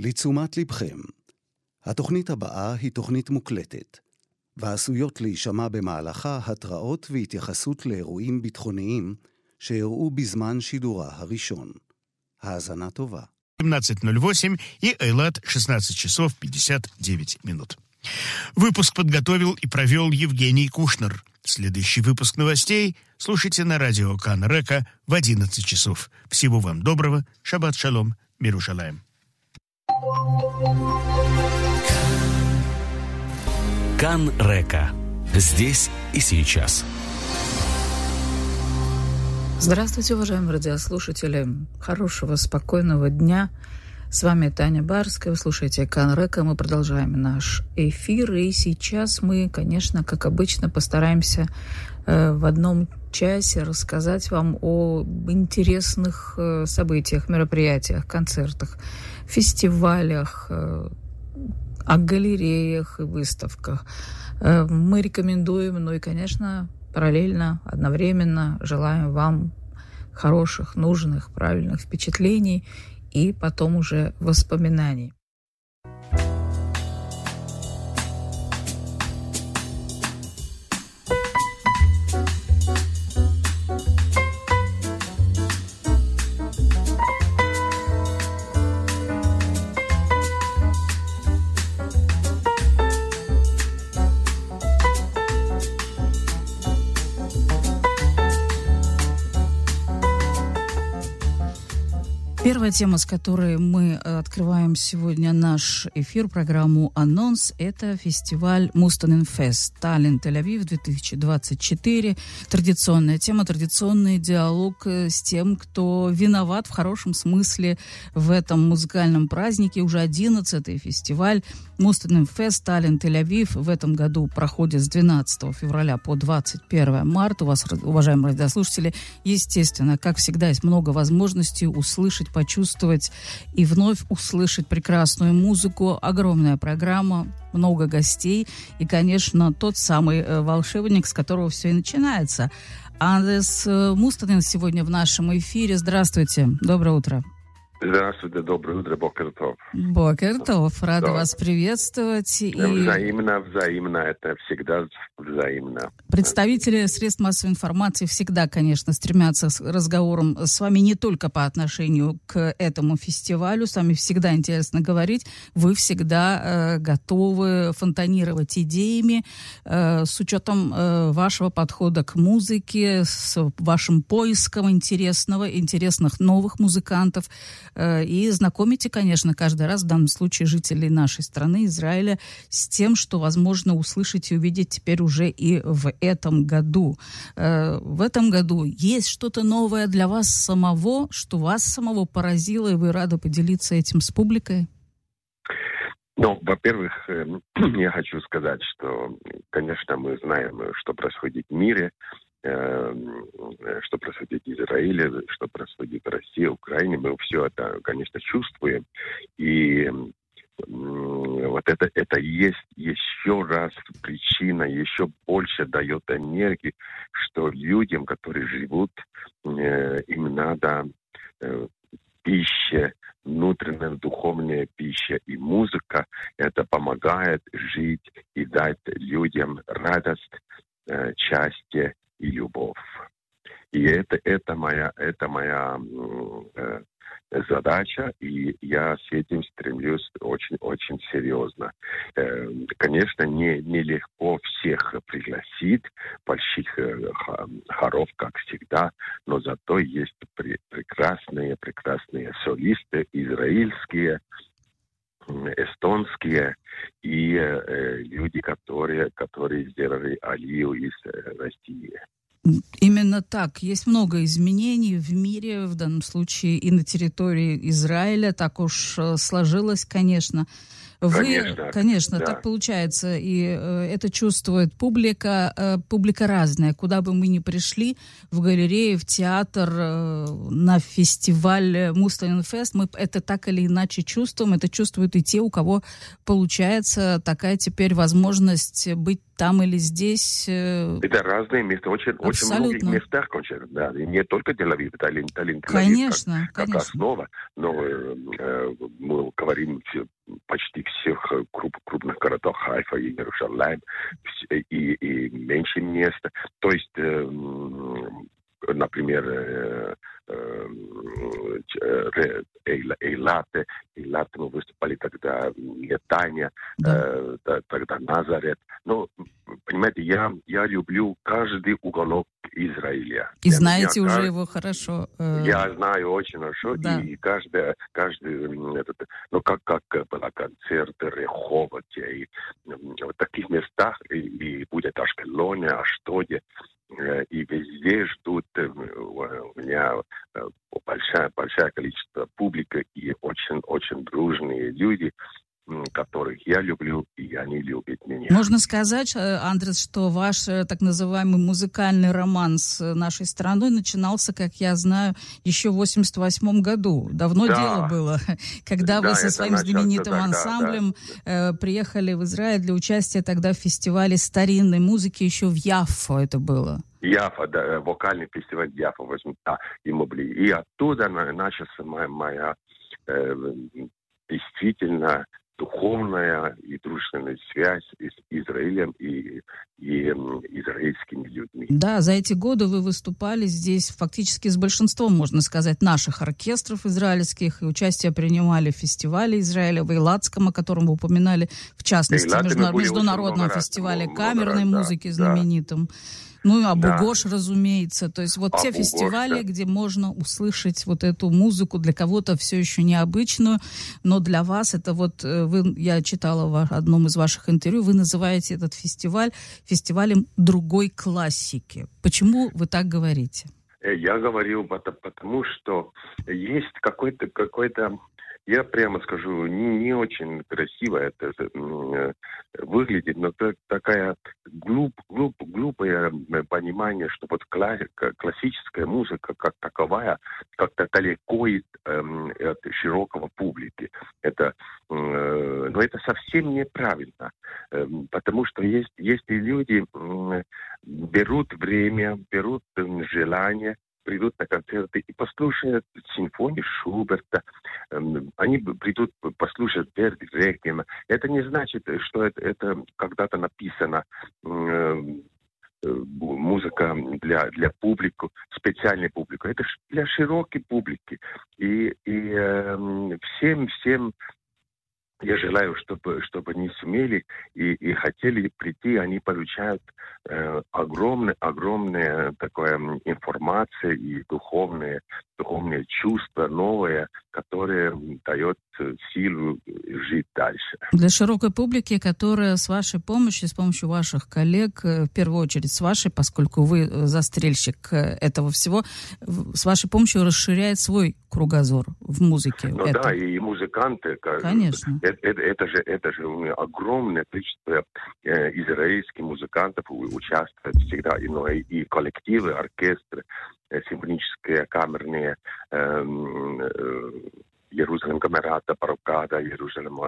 לתשומת לבכם, התוכנית הבאה היא תוכנית מוקלטת, ועשויות להישמע במהלכה התראות והתייחסות לאירועים ביטחוניים שאירעו בזמן שידורה הראשון. האזנה טובה. 17.08 и Эйлат 16 часов 59 минут. Выпуск подготовил и провел Евгений Кушнер. Следующий выпуск новостей слушайте на радио Кан Река в 11 часов. Всего вам доброго. Шаббат шалом. Миру шалаем. Кан Река. Здесь и сейчас. Здравствуйте, уважаемые радиослушатели. Хорошего, спокойного дня. С вами Таня Барская, вы слушаете Канрека, мы продолжаем наш эфир, и сейчас мы, конечно, как обычно, постараемся э, в одном часе рассказать вам о интересных э, событиях, мероприятиях, концертах, фестивалях, э, о галереях и выставках. Э, мы рекомендуем, ну и, конечно, параллельно, одновременно желаем вам хороших, нужных, правильных впечатлений и потом уже воспоминаний. Тема, с которой мы э, открываем сегодня наш эфир, программу «Анонс», это фестиваль «Мустанен Фест» Таллин, Тель-Авив 2024. Традиционная тема, традиционный диалог э, с тем, кто виноват в хорошем смысле в этом музыкальном празднике. Уже 11-й фестиваль «Мустанен Фест» Таллин, Тель-Авив в этом году проходит с 12 февраля по 21 марта. У вас, уважаемые радиослушатели, естественно, как всегда, есть много возможностей услышать почувствовать и вновь услышать прекрасную музыку. Огромная программа, много гостей и, конечно, тот самый э, волшебник, с которого все и начинается. Андрес э, Мустадин сегодня в нашем эфире. Здравствуйте. Доброе утро. Здравствуйте, доброе утро, Бокертов. Бокертов, рада да. вас приветствовать. И... Взаимно, взаимно, это всегда взаимно. Представители средств массовой информации всегда, конечно, стремятся с разговором с вами не только по отношению к этому фестивалю, с вами всегда интересно говорить, вы всегда э, готовы фонтанировать идеями э, с учетом э, вашего подхода к музыке, с вашим поиском интересного, интересных новых музыкантов, Э, и знакомите, конечно, каждый раз, в данном случае, жителей нашей страны, Израиля, с тем, что возможно услышать и увидеть теперь уже и в этом году. Э, в этом году есть что-то новое для вас самого, что вас самого поразило, и вы рады поделиться этим с публикой? Ну, во-первых, эм, я хочу сказать, что, конечно, мы знаем, что происходит в мире, что происходит в Израиле, что происходит в России, Украине. Мы все это, конечно, чувствуем. И вот это, это есть еще раз причина, еще больше дает энергии, что людям, которые живут, э, им надо э, пища, внутренняя духовная пища и музыка. Это помогает жить и дать людям радость, э, счастье и любовь. И это, это моя, это моя э, задача, и я с этим стремлюсь очень-очень серьезно. Э, конечно, не, нелегко всех пригласить, больших э, хоров, как всегда, но зато есть пр прекрасные, прекрасные солисты, израильские, эстонские и э, люди, которые, которые сделали алию из э, России. Именно так. Есть много изменений в мире, в данном случае и на территории Израиля. Так уж э, сложилось, конечно. Вы, конечно, конечно да. так получается, и э, это чувствует публика, э, публика разная, куда бы мы ни пришли, в галерею, в театр, э, на фестиваль Мустанфест, мы это так или иначе чувствуем, это чувствуют и те, у кого получается такая теперь возможность быть там или здесь. Это разные места, очень, очень многих местах кончают, да, и не только Тель-Авив, Таллин, Таллин, конечно, как, конечно. как основа, но э мы говорим почти всех круп, крупных городах, Хайфа и Иерусалим, и, и меньше места. То есть, э, например, э, Эйлате, Эйлате мы выступали тогда, Нетания, да. тогда Назарет. Но, понимаете, я, я люблю каждый уголок Израиля. И знаете уже кажд... его хорошо. Э... Я знаю очень хорошо, да. и каждый, каждый этот, ну как, как было концерты Реховоте, и в таких местах, и, и будет Ашкелоне, Аштоде, Э, и везде ждут э, у меня э, большое, большое количество публика и очень-очень дружные люди, которых я люблю, и они любят меня. Можно сказать, Андрес, что ваш так называемый музыкальный роман с нашей страной начинался, как я знаю, еще в 88 году. Давно да. дело было, когда да, вы со своим знаменитым тогда, ансамблем да. приехали в Израиль для участия тогда в фестивале старинной музыки еще в Яффо это было. Яфа, да, вокальный фестиваль Яфа, да, и Мобли. И оттуда начался моя, моя э, действительно духовная и дружественная связь с Израилем и, и израильскими людьми. Да, за эти годы вы выступали здесь фактически с большинством, можно сказать, наших оркестров израильских, и участие принимали в фестивале Израиля, в Эйладском, о котором вы упоминали, в частности, международном, международном фестивале раз, камерной раз, музыки да, знаменитым. Да. Ну и Абугош, да. разумеется. То есть вот Абугош, те фестивали, да. где можно услышать вот эту музыку, для кого-то все еще необычную, но для вас это вот, э, вы, я читала в одном из ваших интервью, вы называете этот фестиваль фестивалем другой классики. Почему вы так говорите? Э, я говорил потому, что есть какой-то какой-то я прямо скажу, не, не очень красиво это э, выглядит, но так, такая глуп, глуп, глупое понимание, что вот классическая музыка как таковая как-то далеко эм, от широкого публики. Это, э, но это совсем неправильно, э, потому что есть, есть и люди э, берут время, берут э, желание, придут на концерты и послушают симфонию Шуберта, эм, они придут послушать Верди Реквиема. Это не значит, что это, это когда-то написано эм, э, музыка для, для публики, специальной публики. Это для широкой публики. И, и э, всем, всем я желаю, чтобы, чтобы они сумели и, и хотели прийти, они получают э, огромное, огромное такое информация и духовное, духовное чувство новое, которое дает силу жить дальше. Для широкой публики, которая с вашей помощью, с помощью ваших коллег, э, в первую очередь с вашей, поскольку вы э, застрельщик э, этого всего, с вашей помощью расширяет свой кругозор в музыке. Ну это... да, и музыканты. Конечно. Это, это, это же, это же огромное количество э, израильских музыкантов участвует всегда, и, ну, и, и коллективы, оркестры, э, симфонические, камерные, эм, э, э, Иерусалим Камерата, Парукада, Иерусалим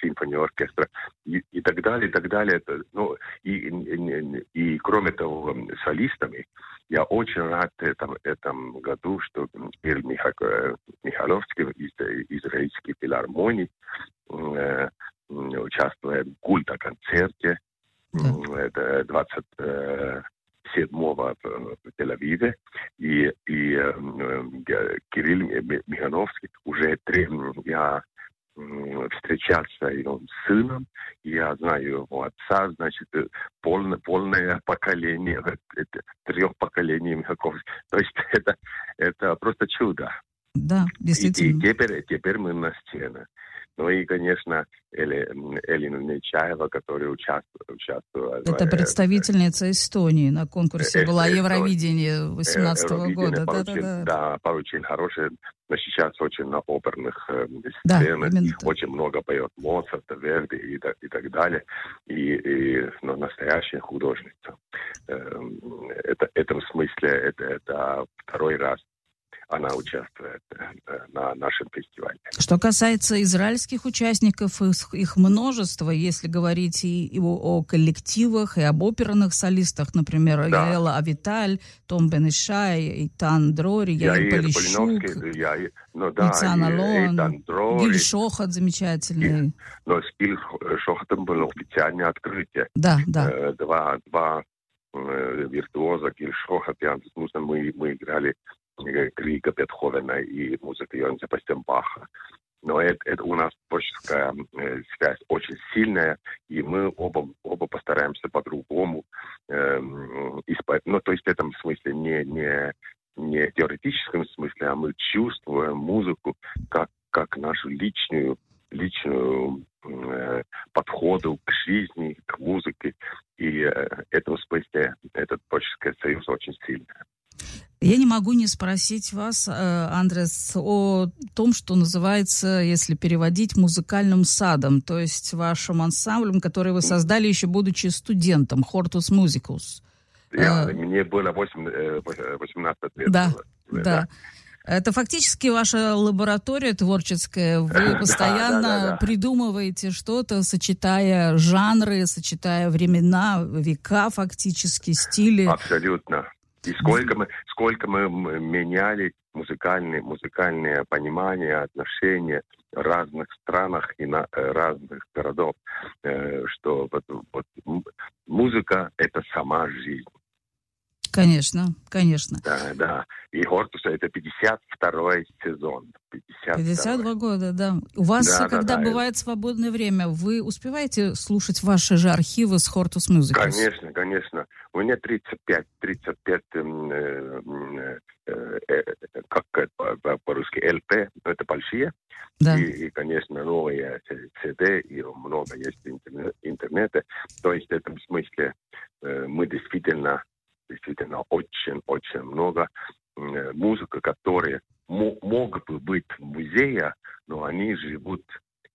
симфония оркестра и, и так далее, и так далее. Ну, и, и, и кроме того, солистами, я очень рад этом, этом году, что Ир Михайловский из израильской филармонии э, участвует в. Это 20 э, седьмого в Тель-Авиве, и, и э, Кирилл Михановский уже три, я встречался его с сыном, я знаю его отца, значит, полное, полное поколение, трех поколений Михаковских. То есть это, это просто чудо. Да, действительно. И, и теперь, теперь мы на сцене. Ну и, конечно, Эли, Элина Нечаева, которая участвует. участвует Это представительница Эстонии на конкурсе э, была Евровидение 18 -го года. да, да, да. да, очень хорошая. Но сейчас очень на оперных э, сценах. Да, очень много поет Моцарта, Верди и, и так далее. И, и ну, настоящая художница. Э, это, в смысле, это, это второй раз она участвует э, на нашем фестивале. Что касается израильских участников, их множество, если говорить и о, о коллективах, и об оперных солистах, например, да. Яэла Авиталь, Том Бенешай, Итан Дрори, Яир Полищук, я, ну, да, Нициан Алон, Гиль Шохат замечательный. И, но с Гиль Шохатом было официальное открытие. Да, да. Э, два, два э, виртуоза Гиль Шохат и Антис мы, мы играли Крига Бетховена и музыка Йоанна Себастьяна Баха. Но это, это у нас творческая э, связь очень сильная, и мы оба, оба постараемся по-другому э, исправить. Ну, то есть в этом смысле не, не, не в теоретическом смысле, а мы чувствуем музыку как, как нашу личную, личную э, подходу к жизни, к музыке. И э, этом смысле этот творческий союз очень сильный. Я не могу не спросить вас, э, Андрес, о том, что называется, если переводить, музыкальным садом, то есть вашим ансамблем, который вы создали еще будучи студентом, Musicus. Я, а, мне было 8, 18 э, лет. Да, да. да. Это фактически ваша лаборатория творческая. Вы постоянно да, да, да, придумываете что-то, сочетая жанры, сочетая времена, века фактически, стили. Абсолютно. И сколько мы, сколько мы меняли музыкальные, музыкальные понимания, отношения в разных странах и на э, разных городов, э, что вот, вот музыка — это сама жизнь. Конечно, конечно. Да, да. И Хортуса это 52-й сезон. 52, 52 года, да. У вас, да, когда да, бывает да. свободное время, вы успеваете слушать ваши же архивы с Хортус Музыкус? Конечно, конечно. У меня 35, 35, эм, э, э, э, как по-русски, ЛП, это большие. Да. И, и, конечно, новые CD, и много есть интернета. То есть в этом смысле э, мы действительно действительно очень-очень много э, музыка, которые могут бы быть в музее, но они живут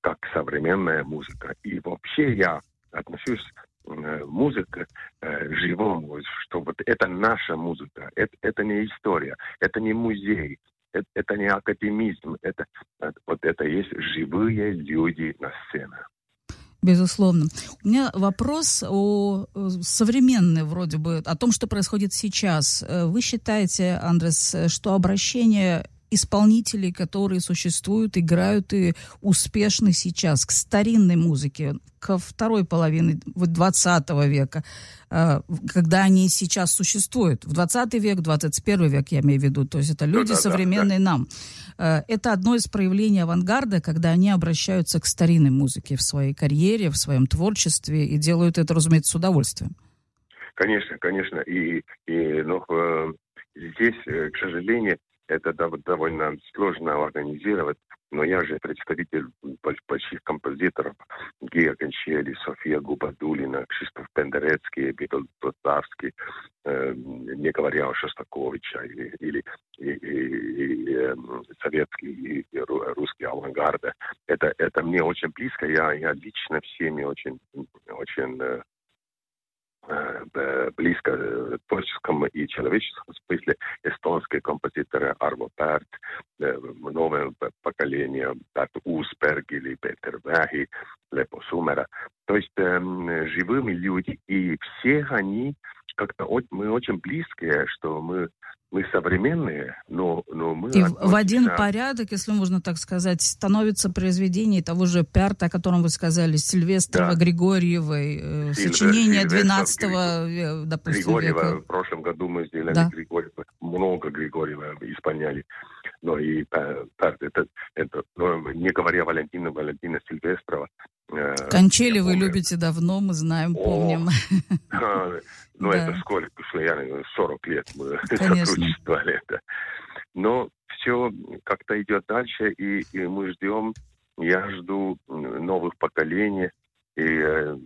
как современная музыка. И вообще я отношусь э, музыка э, живому, что вот это наша музыка, это, это не история, это не музей, это, это не академизм, это, вот это есть живые люди на сцене. Безусловно. У меня вопрос о э, современный вроде бы, о том, что происходит сейчас. Э, вы считаете, Андрес, что обращение исполнителей, которые существуют, играют и успешны сейчас к старинной музыке, ко второй половине 20 века, э, когда они сейчас существуют. В 20 век, 21 век, я имею в виду, то есть это люди, да, современные да, да. нам. Э, это одно из проявлений авангарда, когда они обращаются к старинной музыке в своей карьере, в своем творчестве и делают это, разумеется, с удовольствием. Конечно, конечно. И, и но, э, здесь, к сожалению, это довольно сложно организировать, но я же представитель больших композиторов. Гия Кончели, София Губадулина, Кшиштоф Пендерецкий, Битл Плотарский, э, не говоря о Шостаковича или, или и, и, и, э, советский и, русский авангард. Это, это мне очень близко. Я, я лично всеми очень, очень Э, близко э, творческом и человеческом смысле эстонские композиторы Арво э, новое поколение Пärт Усперг или Петер Vähi, Лепо Сумера. То есть э, живыми люди, и все они как-то мы очень близкие, что мы мы современные, но, но мы... И в один порядок, если можно так сказать, становится произведение того же Пярта, о котором вы сказали, Сильвестрова, да. Григорьевой, э, Сильвер, сочинение 12 Григорьева, допустим, Григорьева. века. В прошлом году мы сделали да. Григорьева, много Григорьева исполняли. Но и Пярт, это, это но не говоря Валентина, Валентина Сильвестрова, Э, Кончели вы любите давно, мы знаем, помним. Ну, это сколько, что я 40 лет мы сотрудничали. Но все как-то идет дальше, и, и мы ждем, я жду новых поколений, и э,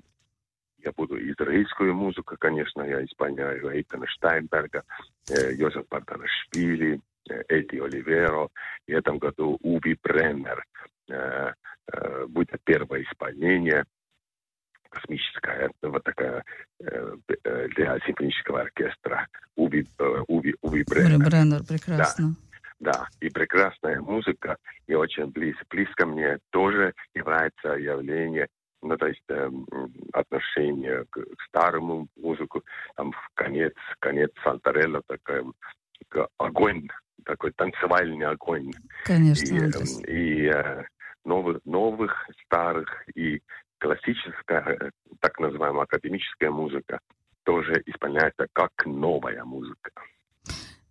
я буду израильскую музыку, конечно, я исполняю Эйтана Штайнберга, э, Йозеф Бартанашвили, э, Эдди Оливеро, и в этом году Уби Бреннер. Э, э, будет первое исполнение. Космическая, вот такая э, для симфонического оркестра. Уби, Уби, Уби Бреннер. Бреннер, прекрасно. Да, да, и прекрасная музыка, и очень близко, близко мне тоже является явление ну, то есть э, отношение к, к старому музыку, там в конец, конец Сантарелла такой огонь, такой танцевальный огонь. Конечно. И, э, и э, новых, новых, старых, и классическая, э, так называемая академическая музыка тоже исполняется как новая музыка.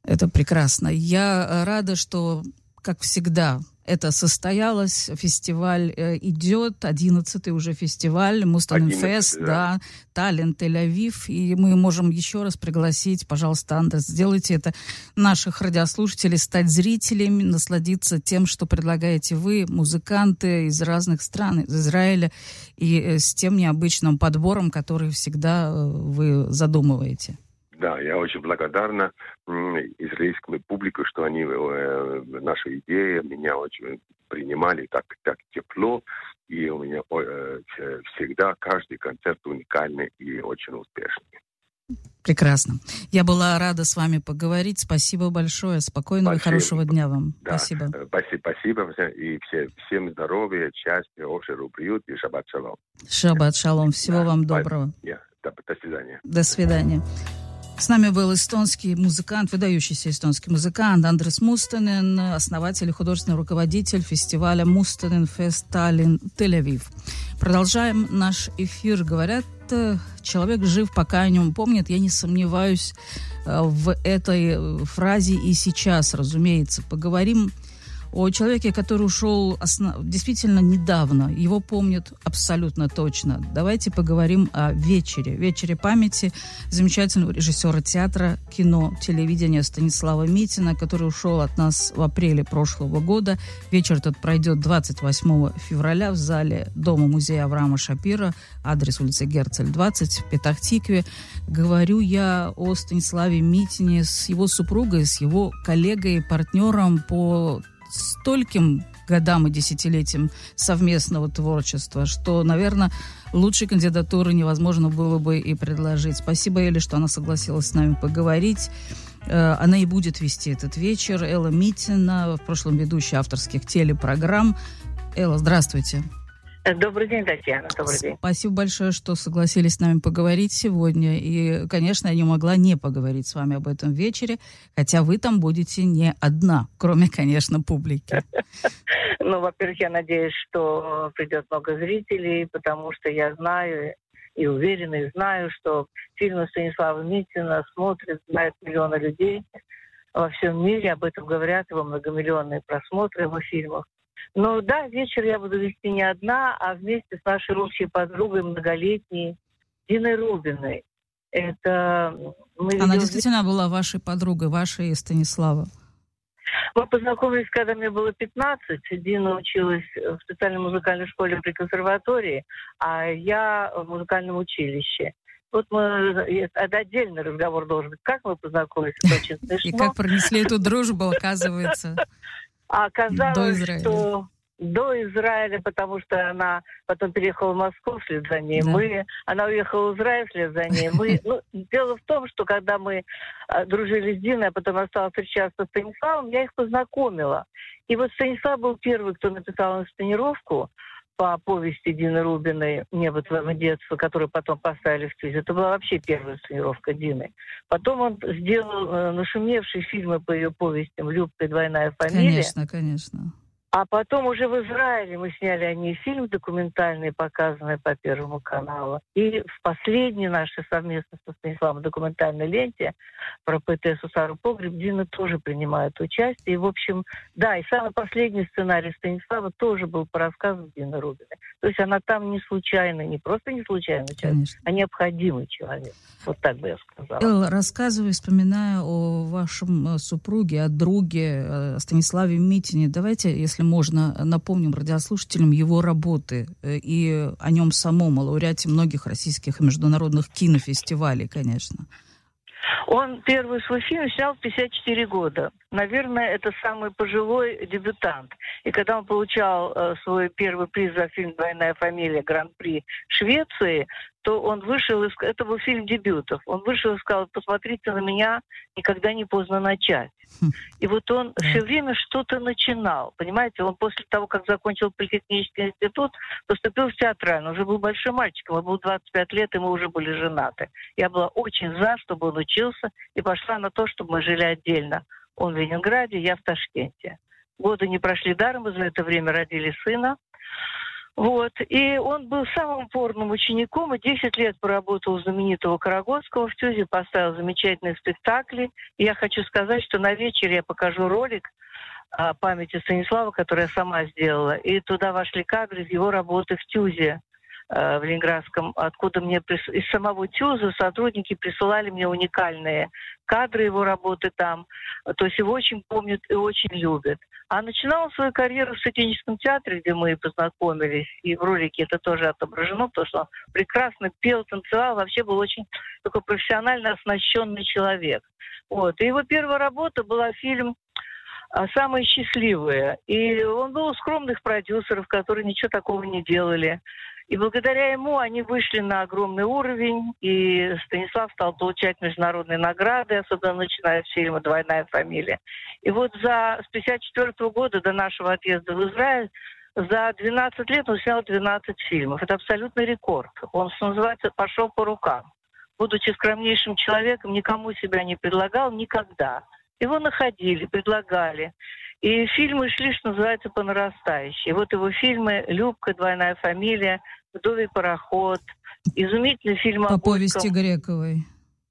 Это прекрасно. Я э, рада, что, как всегда, это состоялось, фестиваль э, идет, одиннадцатый уже фестиваль, Мустан Фест, да, да Таллин, Тель-Авив, и мы можем еще раз пригласить, пожалуйста, Андерс, сделайте это, наших радиослушателей, стать зрителями, насладиться тем, что предлагаете вы, музыканты из разных стран, из Израиля, и э, с тем необычным подбором, который всегда э, вы задумываете. Да, я очень благодарна израильскому публику, что они э, наши идеи меня очень принимали так, так тепло. И у меня э, всегда каждый концерт уникальный и очень успешный. Прекрасно. Я была рада с вами поговорить. Спасибо большое. Спокойного спасибо. и хорошего дня вам. Да. Спасибо. Спасибо. Спасибо. И все, всем здоровья, счастья, общего приют и шаббат шалом. Шаббат шалом. Всего да. вам доброго. Yeah. До свидания. До свидания. С нами был эстонский музыкант, выдающийся эстонский музыкант Андрес Мустенен, основатель и художественный руководитель фестиваля Мустенен Фест Таллин Тель-Авив. Продолжаем наш эфир. Говорят, человек жив, пока о нем помнит. Я не сомневаюсь э, в этой фразе и сейчас, разумеется. Поговорим о человеке, который ушел основ... действительно недавно. Его помнят абсолютно точно. Давайте поговорим о вечере. Вечере памяти замечательного режиссера театра, кино, телевидения Станислава Митина, который ушел от нас в апреле прошлого года. Вечер этот пройдет 28 февраля в зале Дома музея Авраама Шапира, адрес улицы Герцель, 20, в Петахтикве. Говорю я о Станиславе Митине с его супругой, с его коллегой, партнером по стольким годам и десятилетиям совместного творчества, что, наверное, лучшей кандидатуры невозможно было бы и предложить. Спасибо Эле, что она согласилась с нами поговорить. Э, она и будет вести этот вечер. Элла Митина, в прошлом ведущая авторских телепрограмм. Элла, здравствуйте. Добрый день, Татьяна. Добрый день. Спасибо большое, что согласились с нами поговорить сегодня. И, конечно, я не могла не поговорить с вами об этом вечере, хотя вы там будете не одна, кроме, конечно, публики. Ну, во-первых, я надеюсь, что придет много зрителей, потому что я знаю и уверена, и знаю, что фильмы Станислава Митина смотрят, знают миллионы людей во всем мире, об этом говорят его многомиллионные просмотры его фильмов. Но да, вечер я буду вести не одна, а вместе с нашей общей подругой многолетней Диной Рубиной. Это мы Она ведем... действительно была вашей подругой, вашей Станислава. Мы познакомились, когда мне было 15. Дина училась в специальной музыкальной школе при консерватории, а я в музыкальном училище. Вот мы, это отдельный разговор должен быть. Как мы познакомились, это очень смешно. И как пронесли эту дружбу, оказывается. А оказалось, до что до Израиля, потому что она потом переехала в Москву вслед за ней. Да. Мы, она уехала в Израиль вслед за ней. Мы, ну, дело в том, что когда мы а, дружили с Диной, а потом я стала встречаться с Станиславом, я их познакомила. И вот Станислав был первый, кто написал инсценировку по повести Дины Рубиной «Небо твоего детства», которую потом поставили в ТВ. Это была вообще первая сценировка Дины. Потом он сделал э, нашумевшие фильмы по ее повестям «Любка и двойная фамилия». Конечно, конечно. А потом уже в Израиле мы сняли о ней фильм документальный, показанный по Первому каналу. И в последней нашей совместной со Станиславом документальной ленте про поэтессу Сару Погреб Дина тоже принимает участие. И, в общем, да, и самый последний сценарий Станислава тоже был по рассказу Дины Рубиной. То есть она там не случайно, не просто не случайный человек, Конечно. а необходимый человек. Вот так бы я сказала. Элла, рассказывая, вспоминая о вашем э, супруге, о друге, о Станиславе Митине, давайте, если если можно, напомним радиослушателям его работы э, и о нем самом, о лауреате многих российских и международных кинофестивалей, конечно. Он первый свой фильм снял в 54 года. Наверное, это самый пожилой дебютант. И когда он получал э, свой первый приз за фильм «Двойная фамилия» Гран-при Швеции, то он вышел, из... это был фильм дебютов, он вышел и сказал, посмотрите на меня, никогда не поздно начать. Хм. И вот он все время что-то начинал, понимаете, он после того, как закончил политехнический институт, поступил в театральный, уже был большой мальчиком, ему было 25 лет, и мы уже были женаты. Я была очень за, чтобы он учился, и пошла на то, чтобы мы жили отдельно. Он в Ленинграде, я в Ташкенте. Годы не прошли даром, мы за это время родили сына. Вот. И он был самым упорным учеником и 10 лет поработал у знаменитого Карагодского в ТЮЗе, поставил замечательные спектакли. И я хочу сказать, что на вечере я покажу ролик о памяти Станислава, который я сама сделала. И туда вошли кадры из его работы в ТЮЗе в Ленинградском, откуда мне прис... из самого ТЮЗа сотрудники присылали мне уникальные кадры его работы там. То есть его очень помнят и очень любят. А начинала свою карьеру в Сатиническом театре, где мы познакомились, и в ролике это тоже отображено, потому что он прекрасно пел, танцевал, вообще был очень такой профессионально оснащенный человек. Вот. И его первая работа была фильм «Самые счастливые». И он был у скромных продюсеров, которые ничего такого не делали. И благодаря ему они вышли на огромный уровень, и Станислав стал получать международные награды, особенно начиная с фильма «Двойная фамилия». И вот за, с 1954 года до нашего отъезда в Израиль за 12 лет он снял 12 фильмов. Это абсолютный рекорд. Он, что называется, пошел по рукам. Будучи скромнейшим человеком, никому себя не предлагал никогда. Его находили, предлагали. И фильмы шли, что называется, по нарастающей. Вот его фильмы «Любка», «Двойная фамилия», «Вдовий пароход», изумительный фильм По повести Грековой.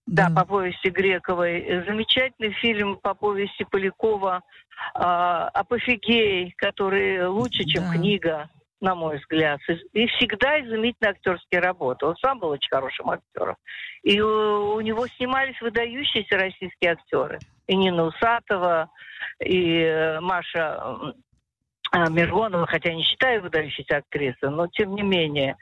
Да, да, по повести Грековой. Замечательный фильм по повести Полякова э, «Апофигей», который лучше, чем да. книга, на мой взгляд. И всегда изумительные актерские работы. Он сам был очень хорошим актером. И у, у него снимались выдающиеся российские актеры. И Нина Усатова, и э, Маша а, Миронова, хотя не считаю выдающейся актрисой, но тем не менее.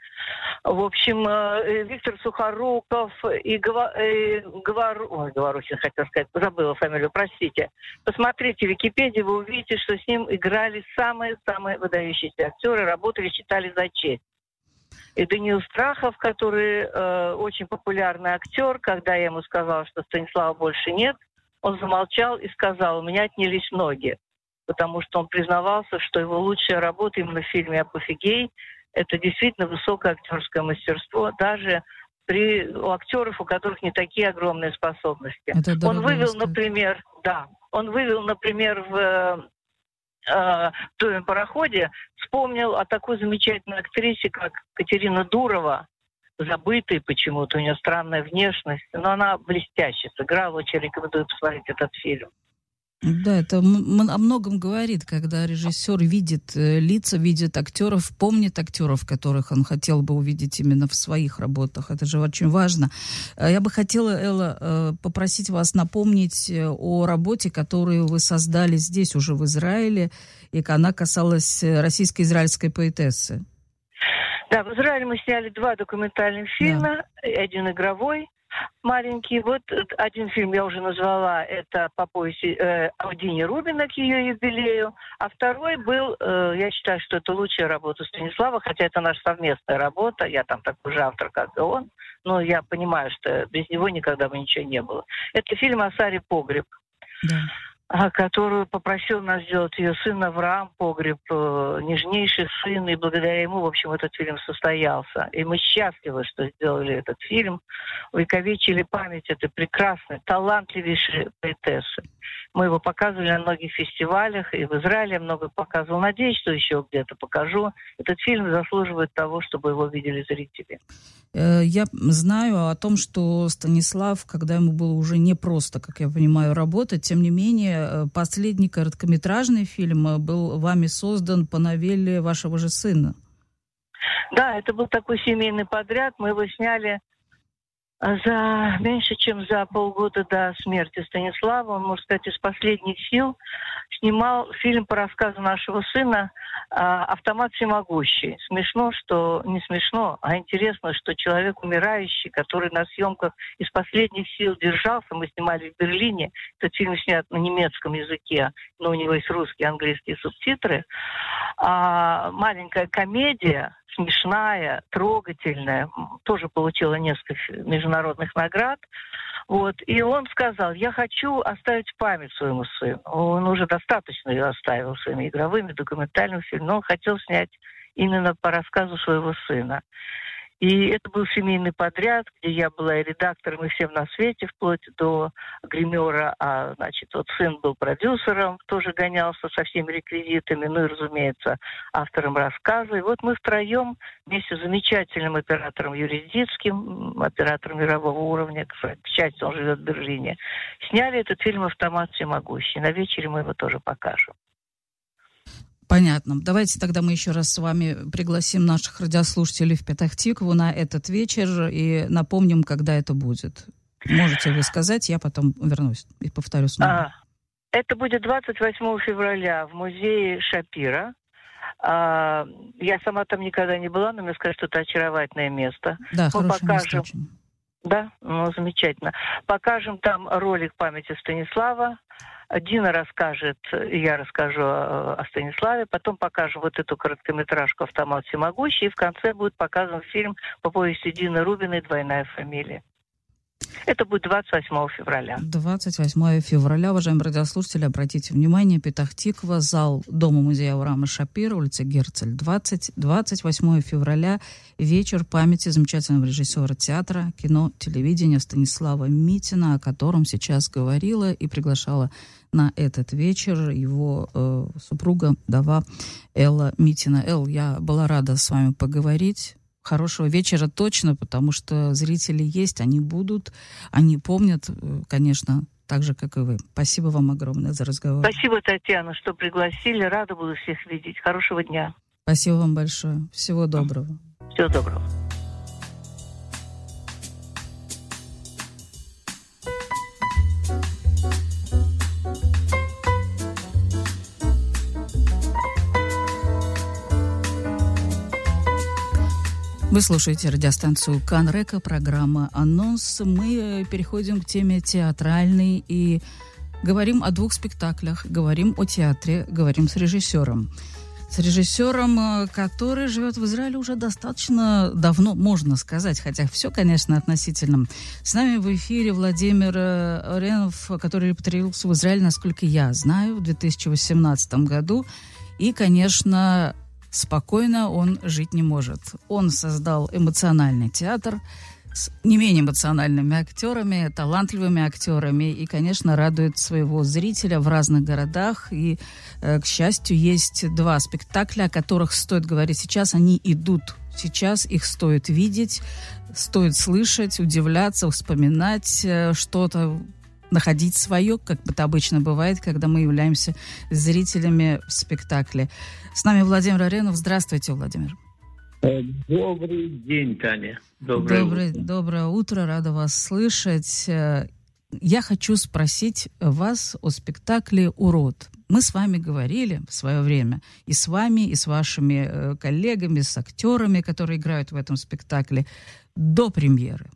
В общем, э, э, Виктор Сухоруков и, Гва... и Гвар... Ой, Говорухин хотел сказать, забыла фамилию, простите. Посмотрите в Википедии, вы увидите, что с ним играли самые-самые выдающиеся актеры, работали, считали за честь. И Даниил Страхов, который э, очень популярный актер, когда я ему сказала, что Станислава больше нет, он замолчал и сказал, у меня отнялись ноги потому что он признавался, что его лучшая работа именно в фильме «Апофигей» — это действительно высокое актерское мастерство, даже при, у актеров, у которых не такие огромные способности. он вывел, например, да, он вывел, например, в э, том пароходе, вспомнил о такой замечательной актрисе, как Катерина Дурова, забытой почему-то, у нее странная внешность, но она блестяще сыграла, очень рекомендую посмотреть этот фильм. Да, это о многом говорит, когда режиссер видит э, лица, видит актеров, помнит актеров, которых он хотел бы увидеть именно в своих работах. Это же очень важно. Э, я бы хотела, Элла, э, попросить вас напомнить о работе, которую вы создали здесь уже в Израиле, и она касалась российско-израильской поэтессы. Да, в Израиле мы сняли два документальных фильма, да. один игровой маленький. Вот один фильм я уже назвала, это по повести э, Аудини Рубина к ее юбилею. А второй был, э, я считаю, что это лучшая работа Станислава, хотя это наша совместная работа, я там такой же автор, как и он. Но я понимаю, что без него никогда бы ничего не было. Это фильм о Саре Погреб. Да. А, которую попросил нас сделать ее сын Авраам Погреб, э, нежнейший сын, и благодаря ему, в общем, этот фильм состоялся. И мы счастливы, что сделали этот фильм, увековечили память этой прекрасной, талантливейшей поэтессы. Мы его показывали на многих фестивалях, и в Израиле много показывал. Надеюсь, что еще где-то покажу. Этот фильм заслуживает того, чтобы его видели зрители. Э, я знаю о том, что Станислав, когда ему было уже непросто, как я понимаю, работать, тем не менее, э, последний короткометражный фильм э, был вами создан по новелле вашего же сына. Да, это был такой семейный подряд. Мы его сняли за меньше, чем за полгода до смерти Станислава, он, можно сказать, из последних сил снимал фильм по рассказу нашего сына «Автомат всемогущий». Смешно, что не смешно, а интересно, что человек умирающий, который на съемках из последних сил держался, мы снимали в Берлине, этот фильм снят на немецком языке, но у него есть русские и английские субтитры, а маленькая комедия, смешная, трогательная, тоже получила несколько международных наград. Вот. И он сказал, я хочу оставить память своему сыну. Он уже достаточно ее оставил своими игровыми, документальными фильмами, но он хотел снять именно по рассказу своего сына. И это был семейный подряд, где я была и редактором, и всем на свете, вплоть до гримера. А, значит, вот сын был продюсером, тоже гонялся со всеми реквизитами, ну и, разумеется, автором рассказа. И вот мы втроем вместе с замечательным оператором юридическим, оператором мирового уровня, к счастью, он живет в Берлине, сняли этот фильм «Автомат всемогущий». На вечере мы его тоже покажем. Понятно. Давайте тогда мы еще раз с вами пригласим наших радиослушателей в Петахтикву на этот вечер и напомним, когда это будет. Можете вы сказать, я потом вернусь и повторю снова. А, это будет 28 февраля в музее Шапира. А, я сама там никогда не была, но мне сказать, что это очаровательное место. Да, мы покажем. Да, ну замечательно. Покажем там ролик памяти Станислава. Дина расскажет, я расскажу о Станиславе, потом покажу вот эту короткометражку «Автомат всемогущий», и в конце будет показан фильм по повести Дины Рубиной «Двойная фамилия». Это будет 28 февраля. 28 февраля, уважаемые радиослушатели, обратите внимание, Петахтиква, зал Дома-музея Урама Шапира, улица Герцель, 20, 28 февраля, вечер памяти замечательного режиссера театра, кино, телевидения Станислава Митина, о котором сейчас говорила и приглашала на этот вечер его э, супруга, дава Элла Митина. Эл, я была рада с вами поговорить. Хорошего вечера точно, потому что зрители есть, они будут, они помнят, э, конечно, так же, как и вы. Спасибо вам огромное за разговор. Спасибо, Татьяна, что пригласили. Рада буду всех видеть. Хорошего дня. Спасибо вам большое. Всего доброго. Всего доброго. Вы слушаете радиостанцию Канрека, программа «Анонс». Мы переходим к теме театральной и говорим о двух спектаклях, говорим о театре, говорим с режиссером. С режиссером, э, который живет в Израиле уже достаточно давно, можно сказать, хотя все, конечно, относительно. С нами в эфире Владимир э, Оренов, который репатриировался в Израиль, насколько я знаю, в 2018 году. И, конечно, спокойно он жить не может. Он создал эмоциональный театр с не менее эмоциональными актерами, талантливыми актерами и, конечно, радует своего зрителя в разных городах. И, э, к счастью, есть два спектакля, о которых стоит говорить сейчас. Они идут сейчас, их стоит видеть, стоит слышать, удивляться, вспоминать э, что-то находить свое, как это обычно бывает, когда мы являемся зрителями в спектакле. С нами Владимир Аренов. Здравствуйте, Владимир. Э, добрый день, Таня. Доброе, доброе, утро. доброе утро, рада вас слышать. Э, я хочу спросить вас о спектакле «Урод». Мы с вами говорили в свое время, и с вами, и с вашими э, коллегами, с актерами, которые играют в этом спектакле, до премьеры.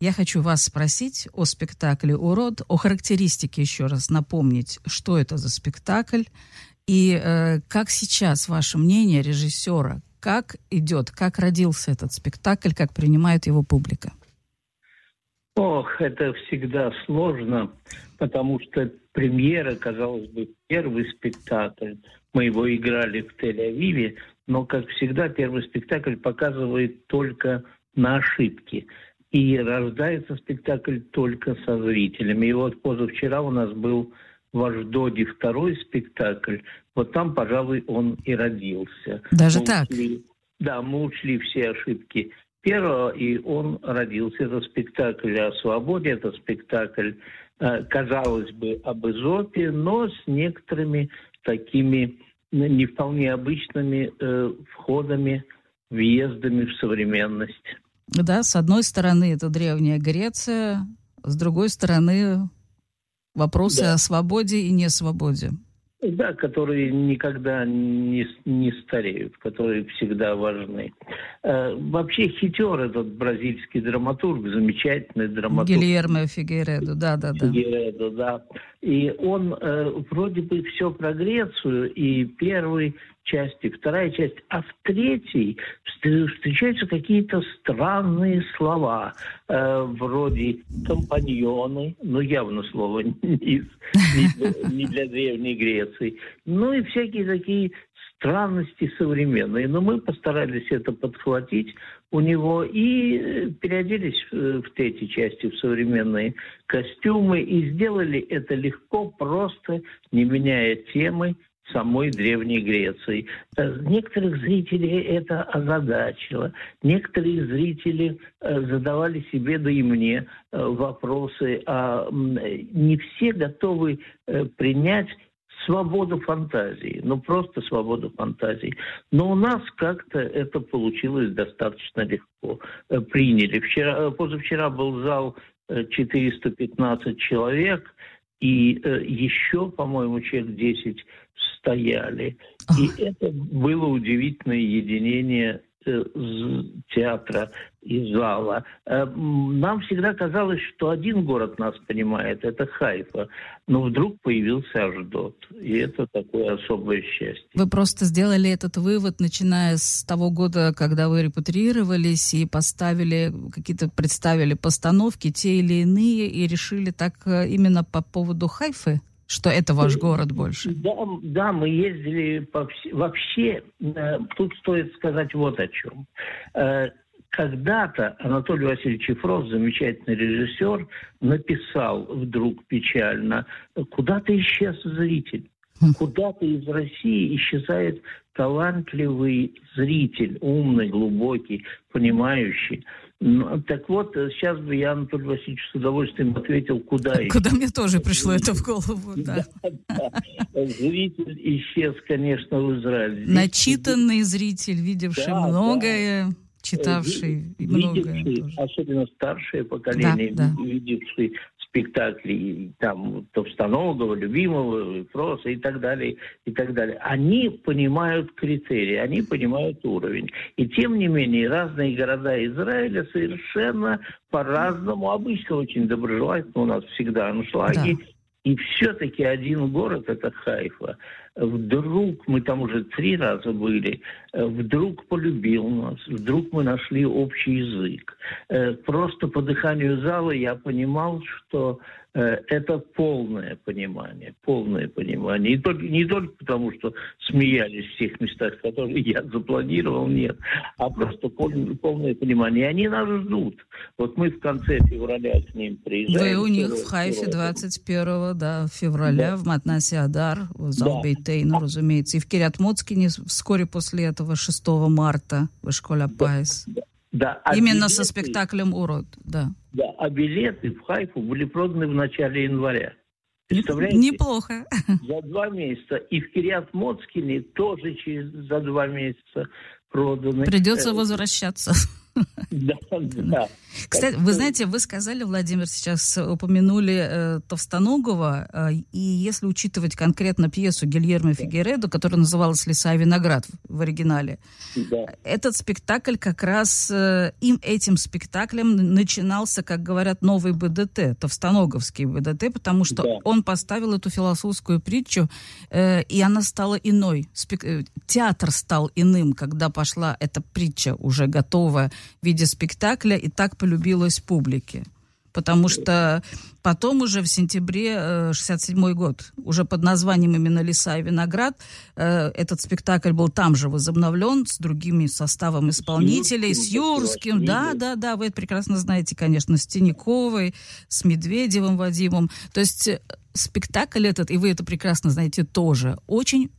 Я хочу вас спросить о спектакле «Урод», о характеристике еще раз напомнить, что это за спектакль, и э, как сейчас ваше мнение режиссера, как идет, как родился этот спектакль, как принимает его публика? Ох, это всегда сложно, потому что премьера, казалось бы, первый спектакль. Мы его играли в Тель-Авиве, но, как всегда, первый спектакль показывает только на ошибки. И рождается спектакль только со зрителями. И вот позавчера у нас был в Аждоде второй спектакль, вот там, пожалуй, он и родился. Даже мы так? Ушли, да, мы учли все ошибки первого, и он родился. Это спектакль о свободе, это спектакль, э, казалось бы, об Изопе, но с некоторыми такими не вполне обычными э, входами, въездами в современность. Да, с одной стороны, это древняя Греция, с другой стороны, вопросы да. о свободе и несвободе. Да, которые никогда не, не стареют, которые всегда важны. Э, вообще хитер этот бразильский драматург, замечательный драматург. Гильермо Фигередо, да-да-да. Фигередо, да. И он э, вроде бы все про Грецию, и первый части, вторая часть, а в третьей встречаются какие-то странные слова, э, вроде компаньоны, ну явно слово не, не, не для Древней Греции, ну и всякие такие странности современные. Но мы постарались это подхватить у него и переоделись в третьей части в современные костюмы и сделали это легко, просто, не меняя темы, самой Древней Греции. Э, некоторых зрителей это озадачило. Некоторые зрители э, задавали себе, да и мне, э, вопросы, а не все готовы принять свободу фантазии, ну просто свободу фантазии. Но у нас как-то это получилось достаточно легко. Приняли. Вчера, позавчера был зал 415 человек, и еще, по-моему, человек 10 стояли. И это было удивительное единение э, театра и зала. Э, нам всегда казалось, что один город нас понимает, это Хайфа. Но вдруг появился Аждот. И это такое особое счастье. Вы просто сделали этот вывод, начиная с того года, когда вы репатриировались и поставили, какие-то представили постановки, те или иные, и решили так э, именно по поводу Хайфы? Что это ваш город больше? Да, да мы ездили по вообще. Э, тут стоит сказать вот о чем. Э, когда-то Анатолий Васильевич Ефров, замечательный режиссер, написал вдруг печально, куда-то исчез зритель. Хм. Куда-то из России исчезает талантливый зритель, умный, глубокий, понимающий. Ну, так вот, сейчас бы я, Анатолий Васильевич, с удовольствием ответил, куда Куда мне тоже пришло это в голову, да. Зритель исчез, конечно, в Израиле. Начитанный зритель, видевший многое, читавший многое. Особенно старшее поколение, видевший спектаклей там Товстоногова, Любимого, Фроса и так далее, и так далее. Они понимают критерии, они понимают уровень. И тем не менее, разные города Израиля совершенно по-разному, обычно очень доброжелательно, у нас всегда аншлаги, да. и все-таки один город – это Хайфа вдруг, мы там уже три раза были, э, вдруг полюбил нас, вдруг мы нашли общий язык. Э, просто по дыханию зала я понимал, что Э, это полное понимание, полное понимание. И только, не только потому, что смеялись в тех местах, которые я запланировал, нет, а просто полное, полное понимание. И они нас ждут. Вот мы в конце февраля к ним приезжаем. Вы у них в Хайфе 21 да, февраля, да. в Матнасе Адар, в зал да. разумеется, и в Кирятмоцкине вскоре после этого, 6 марта, в школе Пайс. Да. Да, а Именно билеты, со спектаклем «Урод», да. Да, а билеты в Хайфу были проданы в начале января. Представляете? Неплохо. За два месяца. И в Кириат Моцкине тоже через, за два месяца проданы. Придется э, возвращаться. Да, да. Кстати, вы знаете, вы сказали, Владимир, сейчас упомянули э, Товстоногова, э, и если учитывать конкретно пьесу Гильермо да. Фигередо, которая называлась «Леса и виноград» в оригинале, да. этот спектакль как раз э, им этим спектаклем начинался, как говорят, новый БДТ, Товстоноговский БДТ, потому что да. он поставил эту философскую притчу, э, и она стала иной. Спек... Э, театр стал иным, когда пошла эта притча уже готовая в виде спектакля и так полюбилась публике. Потому что потом уже в сентябре 67 э, год, уже под названием именно «Леса и виноград», э, этот спектакль был там же возобновлен с другими составом исполнителей, с Юрским, да, да, да, вы это прекрасно знаете, конечно, с Тиняковой, с Медведевым Вадимом. То есть э, спектакль этот, и вы это прекрасно знаете тоже, очень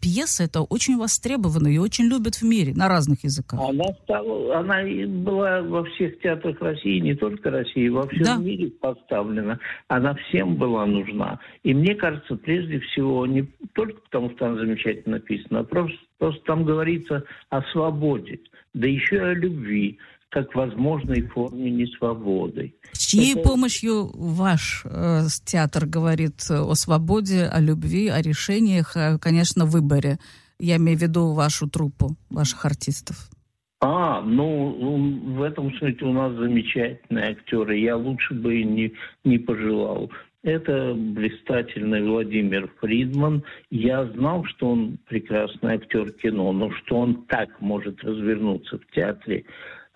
пьеса это очень востребована и очень любят в мире на разных языках. Она стала, она была во всех театрах России, не только России, во всем да. мире поставлена. Она всем была нужна. И мне кажется, прежде всего, не только потому, что она замечательно написана, а просто, просто там говорится о свободе, да еще и о любви как возможной форме несвободы. С чьей Это... помощью ваш э, театр говорит о свободе, о любви, о решениях, о, конечно, выборе? Я имею в виду вашу труппу, ваших артистов. А, ну, в этом смысле у нас замечательные актеры. Я лучше бы и не, не пожелал. Это блистательный Владимир Фридман. Я знал, что он прекрасный актер кино, но что он так может развернуться в театре, Э,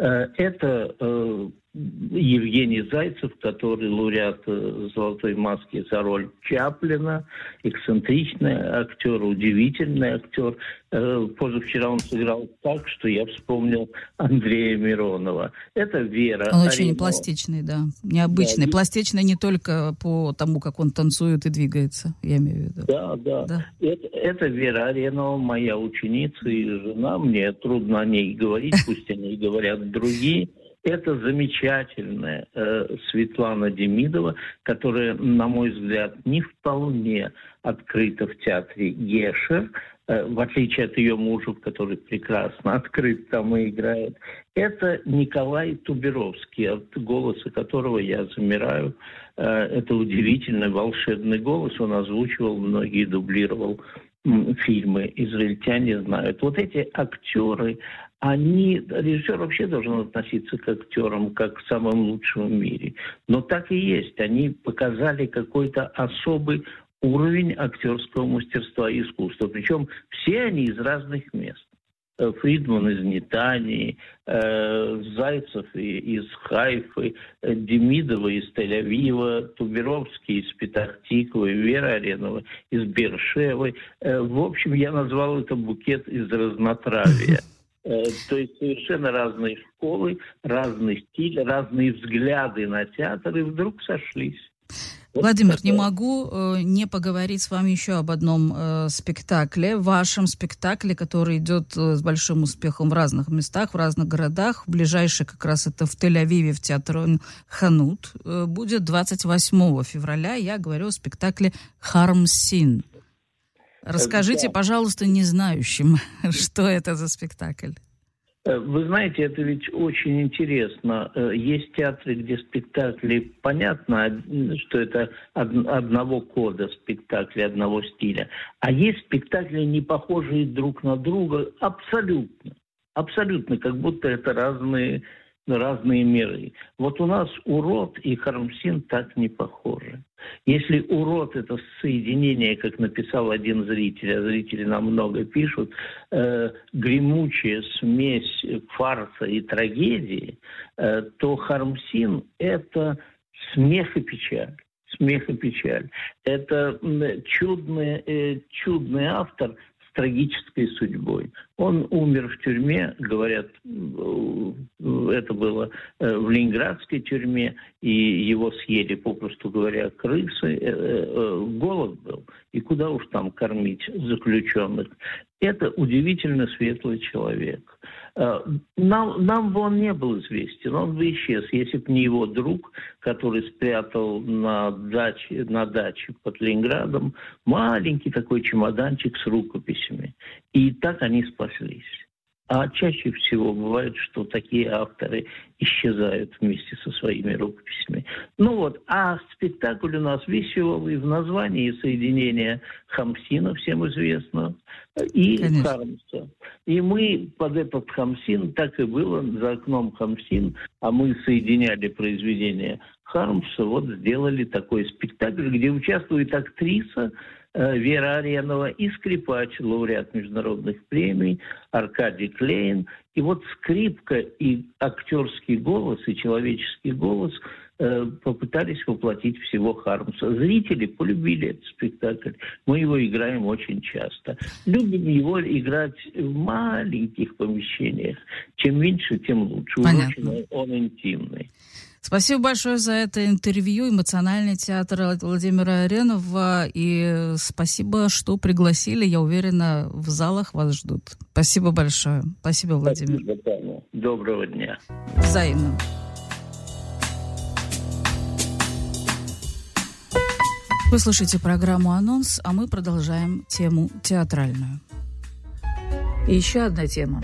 это э, Евгений Зайцев, который лауреат э, «Золотой маски» за роль Чаплина, эксцентричный актер, удивительный актер. Э, позавчера он сыграл так, что я вспомнил Андрея Миронова. Это Вера. Он очень пластичный, да, необычный. Да, пластичный не только по тому, как он танцует и двигается, я имею в виду. Да, да. да. Это, это Вера Аренова, моя ученица и жена. Мне трудно о ней говорить, пусть о ней говорят другие. Это замечательная э, Светлана Демидова, которая, на мой взгляд, не вполне открыта в театре Гешер, э, в отличие от ее мужа, который прекрасно открыт там и играет. Это Николай Туберовский, от голоса которого я замираю. Э, это удивительный волшебный голос. Он озвучивал, многие дублировал фильмы израильтяне знают. Вот эти актеры, они, режиссер вообще должен относиться к актерам как к самым лучшим в мире. Но так и есть. Они показали какой-то особый уровень актерского мастерства и искусства. Причем все они из разных мест. Э, Фридман из Нетании, э, Зайцев из Хайфы, э, Демидова из Тель-Авива, Туберовский из Петахтикова, Вера Аренова из Бершевы. В общем, я назвал это букет из разнотравия. То есть совершенно разные школы, разный стиль, разные взгляды на театр, и вдруг сошлись. Владимир, не могу э, не поговорить с вами еще об одном э, спектакле, вашем спектакле, который идет э, с большим успехом в разных местах, в разных городах. Ближайший как раз это в Тель-Авиве в театре Ханут. Э, будет 28 февраля. Я говорю о спектакле «Хармсин». Расскажите, пожалуйста, незнающим, что это за спектакль. Э, вы знаете, это ведь очень интересно. Э, есть театры, где спектакли, понятно, что это одного кода спектакли, одного стиля. А есть спектакли, не похожие друг на друга абсолютно. Абсолютно, как будто это разные разные миры. Вот у нас урод и Хармсин так не похожи. Если урод – это соединение, как написал один зритель, а зрители нам много пишут, э, гремучая смесь фарса и трагедии, э, то Хармсин – это смех и печаль смех и печаль. Это чудный, э, чудный автор, трагической судьбой. Он умер в тюрьме, говорят, это было э, в ленинградской тюрьме, и его съели, попросту говоря, крысы. Э, э, голод был, и куда уж там кормить заключенных. Это удивительно светлый человек. Э, нам, нам бы он не был известен, он бы исчез, если бы не его друг, который спрятал на даче, на даче под Ленинградом маленький такой чемоданчик с рукописями. И так они спаслись. А чаще всего бывает, что такие авторы исчезают вместе со своими рукописями. Ну вот, а спектакль у нас веселый в названии соединения Хамсина, всем известно, и Конечно. Хармса. И мы под этот Хамсин, так и было, за окном Хамсин, а мы соединяли произведения Хармса, вот сделали такой спектакль, где участвует актриса, Вера Аренова и скрипач, лауреат международных премий Аркадий Клейн. И вот скрипка и актерский голос, и человеческий голос э, попытались воплотить всего Хармса. Зрители полюбили этот спектакль. Мы его играем очень часто. Любим его играть в маленьких помещениях. Чем меньше, тем лучше. Понятно. Очень он интимный. Спасибо большое за это интервью. Эмоциональный театр Владимира Аренова. И спасибо, что пригласили. Я уверена, в залах вас ждут. Спасибо большое. Спасибо, Владимир. Спасибо, Доброго дня. Взаимно. Вы слушаете программу «Анонс», а мы продолжаем тему театральную. И еще одна тема.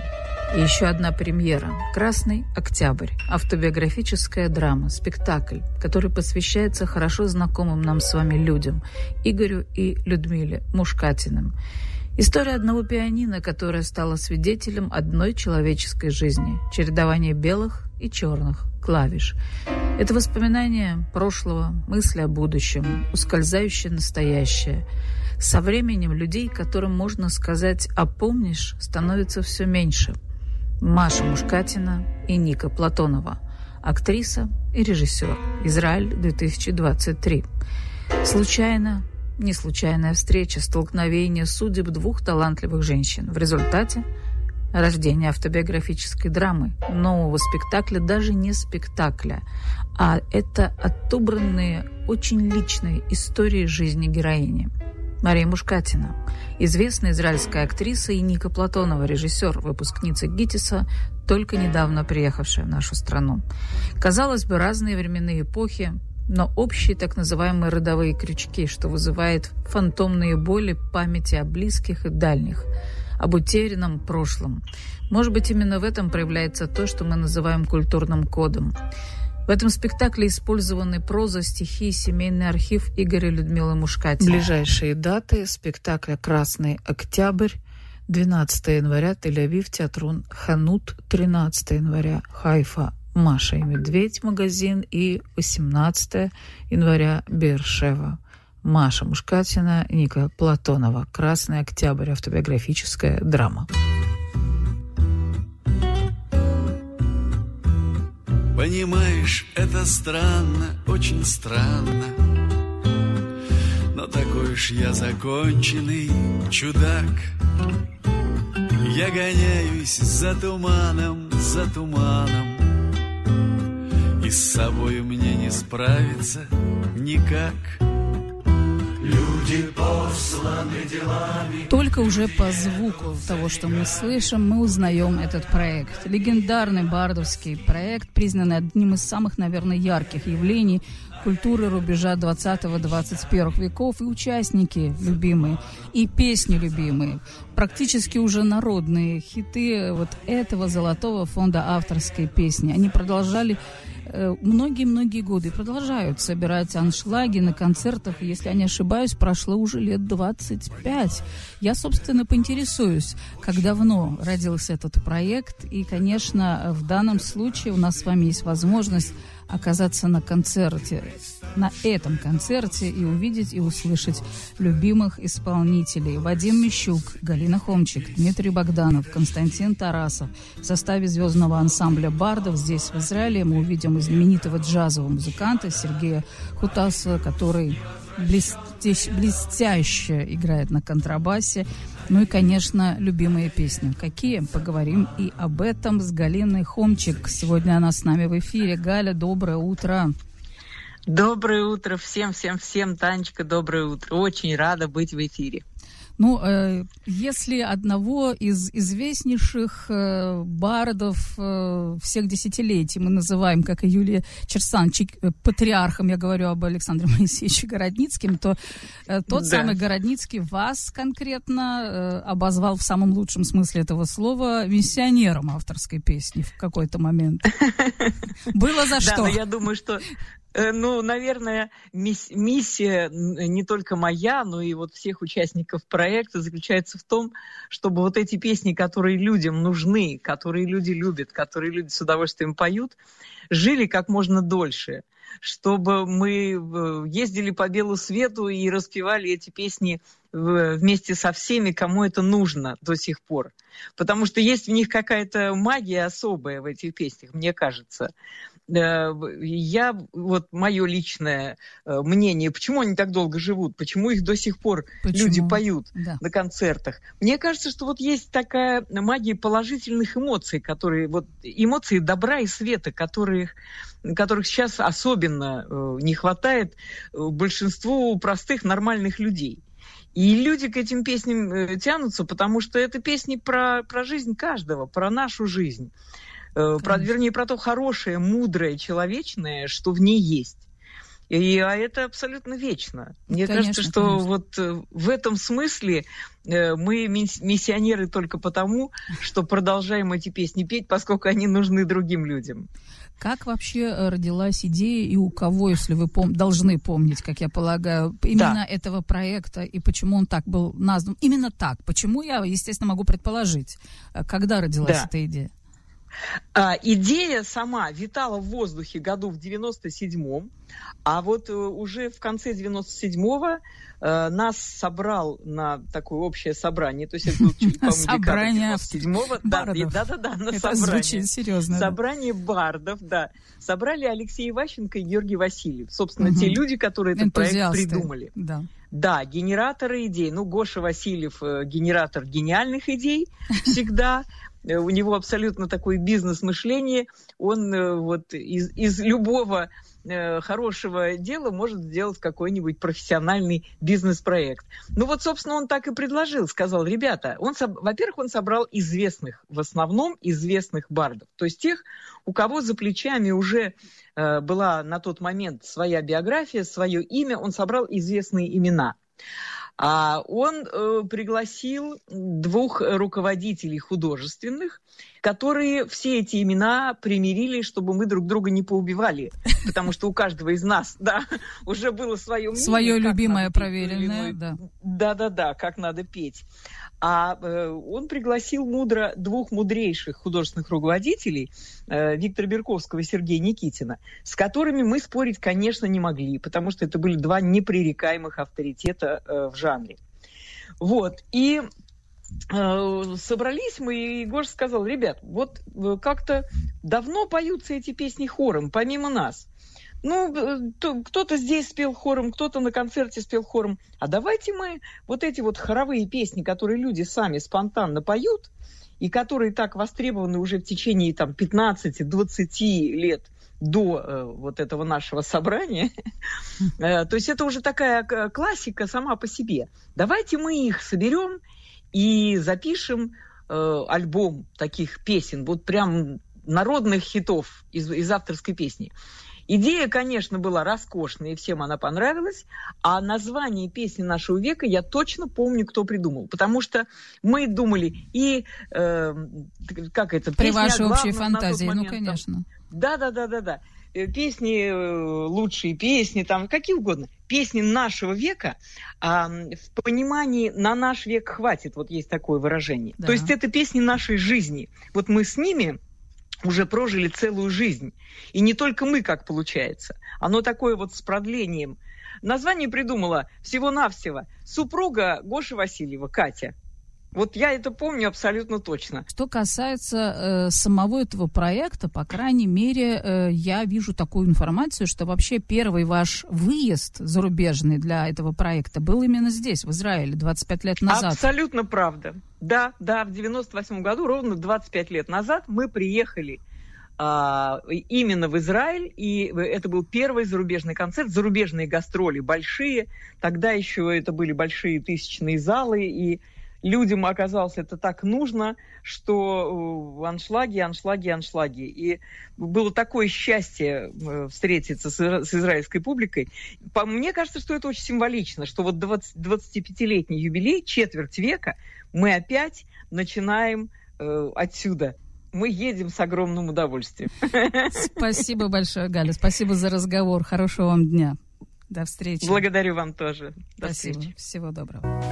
И еще одна премьера «Красный октябрь» – автобиографическая драма, спектакль, который посвящается хорошо знакомым нам с вами людям – Игорю и Людмиле Мушкатиным. История одного пианино, которое стало свидетелем одной человеческой жизни – чередования белых и черных клавиш. Это воспоминания прошлого, мысли о будущем, ускользающее настоящее. Со временем людей, которым можно сказать «а помнишь», становится все меньше. Маша Мушкатина и Ника Платонова. Актриса и режиссер. Израиль 2023. Случайно, не случайная встреча, столкновение судеб двух талантливых женщин. В результате рождение автобиографической драмы, нового спектакля, даже не спектакля, а это отобранные очень личные истории жизни героини. Мария Мушкатина, известная израильская актриса и Ника Платонова, режиссер, выпускница ГИТИСа, только недавно приехавшая в нашу страну. Казалось бы, разные временные эпохи, но общие так называемые родовые крючки, что вызывает фантомные боли памяти о близких и дальних – об утерянном прошлом. Может быть, именно в этом проявляется то, что мы называем культурным кодом. В этом спектакле использованы проза, стихи, семейный архив Игоря Людмилы Мушкати. Ближайшие даты спектакля «Красный октябрь» 12 января Тель-Авив, Театрон Ханут, 13 января Хайфа, Маша и Медведь магазин и 18 января Бершева. Маша Мушкатина, Ника Платонова. «Красный октябрь. Автобиографическая драма». Понимаешь, это странно, очень странно. Но такой уж я законченный чудак. Я гоняюсь за туманом, за туманом. И с собой мне не справиться никак Люди посланы делами. Только уже по звуку того, что мы слышим, мы узнаем этот проект. Легендарный бардовский проект, признанный одним из самых, наверное, ярких явлений культуры рубежа 20-21 веков и участники любимые, и песни любимые, практически уже народные хиты вот этого золотого фонда авторской песни. Они продолжали многие-многие годы продолжают собирать аншлаги на концертах. Если я не ошибаюсь, прошло уже лет 25. Я, собственно, поинтересуюсь, как давно родился этот проект. И, конечно, в данном случае у нас с вами есть возможность оказаться на концерте, на этом концерте и увидеть и услышать любимых исполнителей. Вадим Мищук, Галина Хомчик, Дмитрий Богданов, Константин Тарасов. В составе звездного ансамбля «Бардов» здесь, в Израиле, мы увидим знаменитого джазового музыканта Сергея Хутаса, который блестяще играет на контрабасе. Ну и, конечно, любимые песни. Какие? Поговорим и об этом с Галиной Хомчик. Сегодня она с нами в эфире. Галя, доброе утро. Доброе утро всем, всем, всем. Танечка, доброе утро. Очень рада быть в эфире. Ну, э, если одного из известнейших э, бардов э, всех десятилетий мы называем, как и Юлия Черсан, э, патриархом, я говорю об Александре Моисеевиче Городницким, то э, тот да. самый Городницкий вас конкретно э, обозвал в самом лучшем смысле этого слова миссионером авторской песни в какой-то момент. Было за что. Да, я думаю, что ну, наверное, миссия не только моя, но и вот всех участников проекта заключается в том, чтобы вот эти песни, которые людям нужны, которые люди любят, которые люди с удовольствием поют, жили как можно дольше чтобы мы э, ездили по белу свету и распевали эти песни вместе со всеми, кому это нужно до сих пор. Потому что есть в них какая-то магия особая в этих песнях, мне кажется. Я, вот мое личное мнение, почему они так долго живут, почему их до сих пор почему? люди поют да. на концертах. Мне кажется, что вот есть такая магия положительных эмоций, которые, вот эмоции добра и света, которых, которых сейчас особенно не хватает большинству простых нормальных людей. И люди к этим песням э, тянутся, потому что это песни про, про жизнь каждого, про нашу жизнь. Э, про, вернее, про то хорошее, мудрое, человечное, что в ней есть. И, а это абсолютно вечно. Мне конечно, кажется, что конечно. вот э, в этом смысле мы миссионеры только потому, что продолжаем эти песни петь, поскольку они нужны другим людям. Как вообще э, родилась идея и у кого, если вы пом- должны помнить, как я полагаю, именно да. этого проекта и почему он так был назван? Именно так. Почему я, естественно, могу предположить, э, когда родилась да. эта идея? А, идея сама витала в воздухе году в 97-м, а вот э, уже в конце 97-го э, нас собрал на такое общее собрание, то есть это было, по-моему, 97-го. Да, да, да, да, на это собрание. звучит серьезно. Собрание бардов, да. Собрали Алексей Иващенко и Георгий Васильев. Собственно, угу. те люди, которые этот проект придумали. Да. Да, генераторы идей. Ну, Гоша Васильев э, генератор гениальных идей всегда. Э, у него абсолютно такое бизнес-мышление. Он э, вот из, из любого э, хорошего дела может сделать какой-нибудь профессиональный бизнес-проект. Ну вот, собственно, он так и предложил, сказал, ребята, он, во-первых, он собрал известных, в основном известных бардов, то есть тех, у кого за плечами уже э, была на тот момент своя биография, свое имя, он собрал известные имена. А он э, пригласил двух руководителей художественных, которые все эти имена примирили, чтобы мы друг друга не поубивали, потому что у каждого из нас, да, уже было свое мнение. Свое любимое, проверенное, да. Да-да-да, как надо петь. А э, он пригласил мудро двух мудрейших художественных руководителей, э, Виктора Берковского и Сергея Никитина, с которыми мы спорить, конечно, не могли, потому что это были два непререкаемых авторитета э, в жанре. Вот. И собрались мы, и Егор сказал, ребят, вот как-то давно поются эти песни хором, помимо нас. Ну, э, кто-то здесь спел хором, кто-то на концерте спел хором. А давайте мы вот эти вот хоровые песни, которые люди сами спонтанно поют, и которые так востребованы уже в течение там 15-20 лет до э, вот этого нашего собрания. э, то есть это уже такая классика сама по себе. Давайте мы их соберем и запишем э, альбом таких песен, вот прям народных хитов из, из авторской песни. Идея, конечно, была роскошная, и всем она понравилась, а название песни нашего века я точно помню, кто придумал, потому что мы думали и, э, как это, При вашей общей фантазии, ну, конечно. Да-да-да-да-да э, песни, э, лучшие песни, там какие угодно. Песни нашего века а, в понимании на наш век хватит, вот есть такое выражение. Да. То есть это песни нашей жизни. Вот мы с ними уже прожили целую жизнь. И не только мы, как получается. Оно такое вот с продлением. Название придумала всего-навсего супруга Гоши Васильева, Катя. Вот я это помню абсолютно точно. Что касается э, самого этого проекта, по крайней мере, э, я вижу такую информацию, что вообще первый ваш выезд зарубежный для этого проекта был именно здесь, в Израиле, 25 лет назад. Абсолютно правда. Да, да, в 98 году, ровно 25 лет назад, мы приехали а, именно в Израиль, и это был первый зарубежный концерт, зарубежные гастроли большие, тогда еще это были большие тысячные залы, и людям оказалось это так нужно, что э, аншлаги, аншлаги, аншлаги. И было такое счастье э, встретиться с, с израильской публикой. По, мне кажется, что это очень символично, что вот 20, 25-летний юбилей, четверть века, мы опять начинаем э, отсюда мы едем с огромным удовольствием. Спасибо большое, Галя. Спасибо за разговор. Хорошего вам дня. До встречи. Благодарю вам тоже. До Спасибо. встречи. Всего доброго.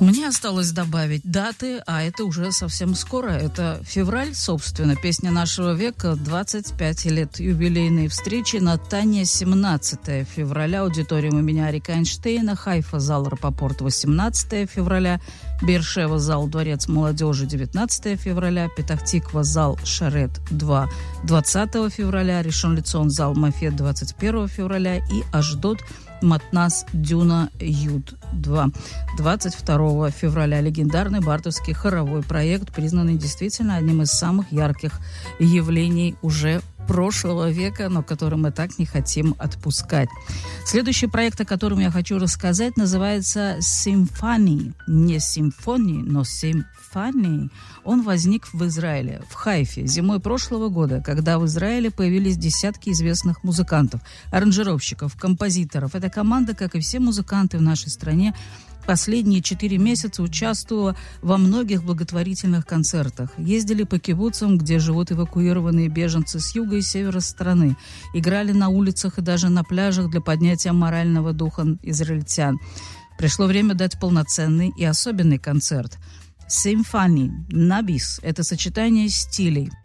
Мне осталось добавить даты, а это уже совсем скоро. Это февраль, собственно, песня нашего века, 25 лет юбилейной встречи на Тане 17 февраля, аудиториум имени Арика Эйнштейна, Хайфа, зал Рапопорт, 18 февраля, Бершева, зал Дворец молодежи 19 февраля, Петахтиква, зал Шарет 2 20 февраля, Решен Лицон, зал Мафет 21 февраля и Аждот Матнас Дюна Ют 2. 22 февраля легендарный бартовский хоровой проект, признанный действительно одним из самых ярких явлений уже прошлого века, но который мы так не хотим отпускать. Следующий проект, о котором я хочу рассказать, называется «Симфонии». Не симфонии, но симфонии. Он возник в Израиле, в Хайфе, зимой прошлого года, когда в Израиле появились десятки известных музыкантов, аранжировщиков, композиторов. Эта команда, как и все музыканты в нашей стране, последние четыре месяца участвовала во многих благотворительных концертах. Ездили по кибуцам, где живут эвакуированные беженцы с юга и севера страны. Играли на улицах и даже на пляжах для поднятия морального духа израильтян. Пришло время дать полноценный и особенный концерт. Симфони, набис – это сочетание стилей –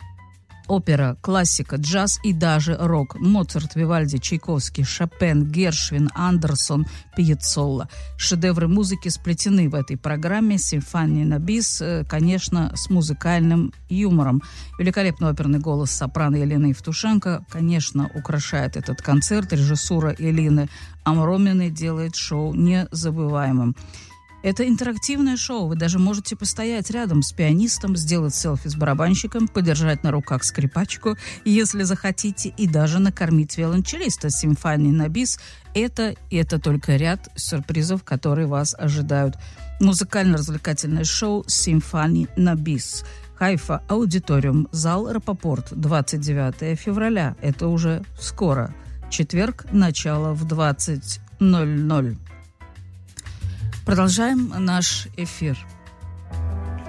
опера, классика, джаз и даже рок. Моцарт, Вивальди, Чайковский, Шопен, Гершвин, Андерсон, Пьецолла. Шедевры музыки сплетены в этой программе. Симфония на бис, э, конечно, с музыкальным юмором. Великолепный оперный голос сопрано Елены Евтушенко, конечно, украшает этот концерт. Режиссура Елины Амроминой делает шоу незабываемым. Это интерактивное шоу. Вы даже можете постоять рядом с пианистом, сделать селфи с барабанщиком, подержать на руках скрипачку, если захотите, и даже накормить виолончелиста симфонии на бис. Это, это только ряд сюрпризов, которые вас ожидают. Музыкально-развлекательное шоу «Симфони на бис». Хайфа, аудиториум, зал Рапопорт, 29 февраля. Это уже скоро. Четверг, начало в 20.00. Продолжаем наш эфир.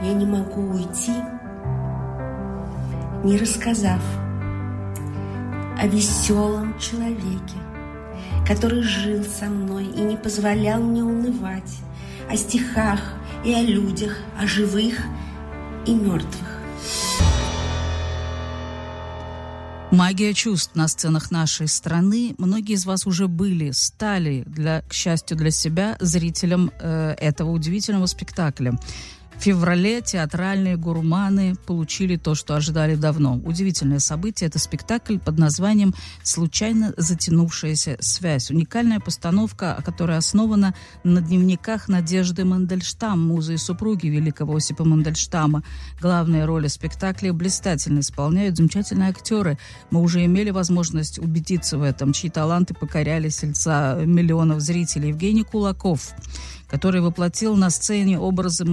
Я не могу уйти, не рассказав о веселом человеке, который жил со мной и не позволял мне унывать, о стихах и о людях, о живых и мертвых. Магия чувств на сценах нашей страны. Многие из вас уже были, стали, для, к счастью для себя, зрителем э, этого удивительного спектакля феврале театральные гурманы получили то, что ожидали давно. Удивительное событие – это спектакль под названием «Случайно затянувшаяся связь». Уникальная постановка, которая основана на дневниках Надежды Мандельштам, музы и супруги великого Осипа Мандельштама. Главные роли спектакля блистательно исполняют замечательные актеры. Мы уже имели возможность убедиться в этом, чьи таланты покоряли сельца миллионов зрителей. Евгений Кулаков – который воплотил на сцене образы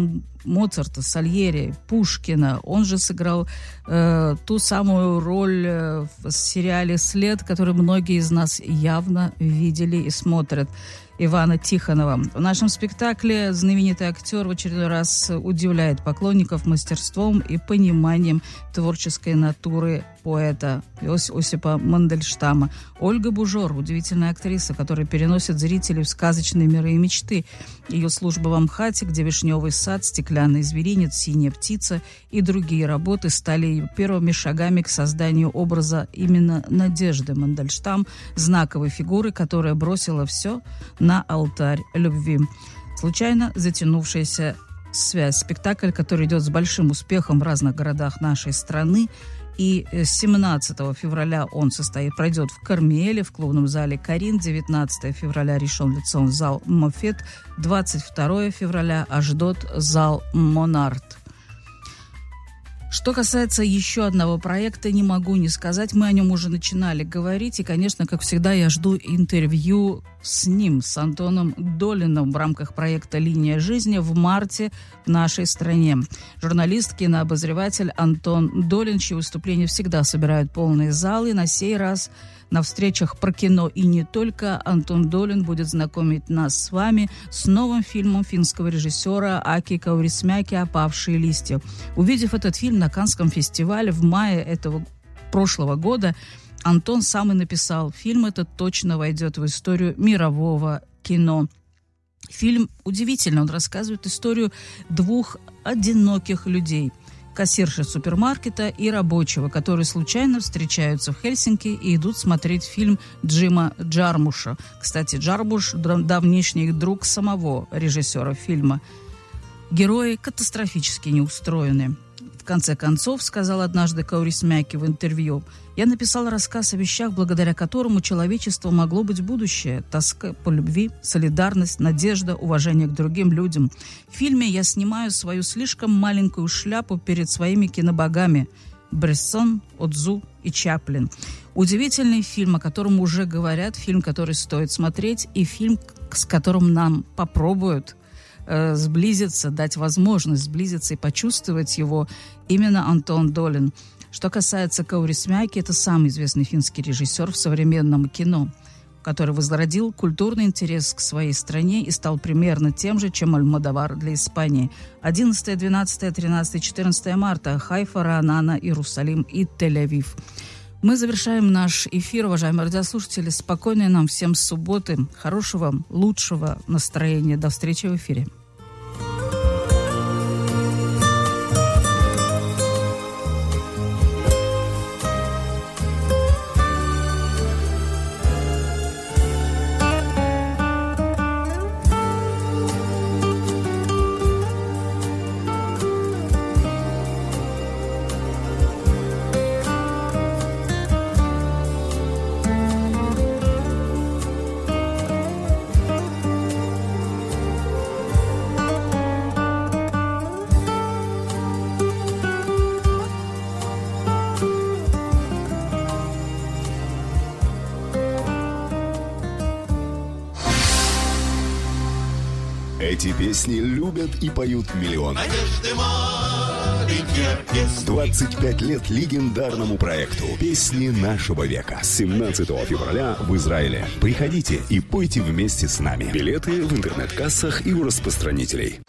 Моцарта, Сальери, Пушкина. Он же сыграл э, ту самую роль э, в сериале «След», который многие из нас явно видели и смотрят. Ивана Тихонова. В нашем спектакле знаменитый актер в очередной раз удивляет поклонников мастерством и пониманием творческой натуры поэта Ос Осипа Мандельштама. Ольга Бужор, удивительная актриса, которая переносит зрителей в сказочные миры и мечты. Ее служба в Амхате, где «Вишневый сад», «Стеклянный зверинец», «Синяя птица» и другие работы стали первыми шагами к созданию образа именно Надежды Мандельштам, знаковой фигуры, которая бросила все на алтарь любви. Случайно затянувшаяся связь. Спектакль, который идет с большим успехом в разных городах нашей страны. И 17 февраля он состоит, пройдет в Кармеле, в клубном зале Карин. 19 февраля решен лицом зал Мофет. 22 февраля Аждот зал Монарт. Что касается еще одного проекта, не могу не сказать. Мы о нем уже начинали говорить. И, конечно, как всегда, я жду интервью с ним, с Антоном Долиным в рамках проекта «Линия жизни» в марте в нашей стране. Журналист, кинообозреватель Антон Долин, чьи выступления всегда собирают полные залы, на сей раз – на встречах про кино и не только Антон Долин будет знакомить нас с вами с новым фильмом финского режиссера Аки Каурисмяки «Опавшие листья». Увидев этот фильм на Канском фестивале в мае этого прошлого года, Антон сам и написал, фильм этот точно войдет в историю мирового кино. Фильм удивительный, он рассказывает историю двух одиноких людей – кассирши супермаркета и рабочего, которые случайно встречаются в Хельсинки и идут смотреть фильм Джима Джармуша. Кстати, Джармуш – давнишний друг самого режиссера фильма. Герои катастрофически неустроены. В конце концов, сказал однажды Каурисмяки в интервью, я написал рассказ о вещах, благодаря которым у человечества могло быть будущее. Тоска по любви, солидарность, надежда, уважение к другим людям. В фильме я снимаю свою слишком маленькую шляпу перед своими кинобогами – Брессон, Отзу и Чаплин. Удивительный фильм, о котором уже говорят, фильм, который стоит смотреть, и фильм, с которым нам попробуют э, сблизиться, дать возможность сблизиться и почувствовать его именно Антон Долин. Что касается Каурисмяки, это самый известный финский режиссер в современном кино – который возродил культурный интерес к своей стране и стал примерно тем же, чем Альмадавар для Испании. 11, 12, 13, 14 марта. Хайфа, Ранана, Иерусалим и Тель-Авив. Мы завершаем наш эфир, уважаемые радиослушатели. Спокойной нам всем субботы, хорошего, лучшего настроения. До встречи в эфире. И поют миллионы. 25 лет легендарному проекту «Песни нашего века» с 17 февраля в Израиле. Приходите и пойте вместе с нами. Билеты в интернет-кассах и у распространителей.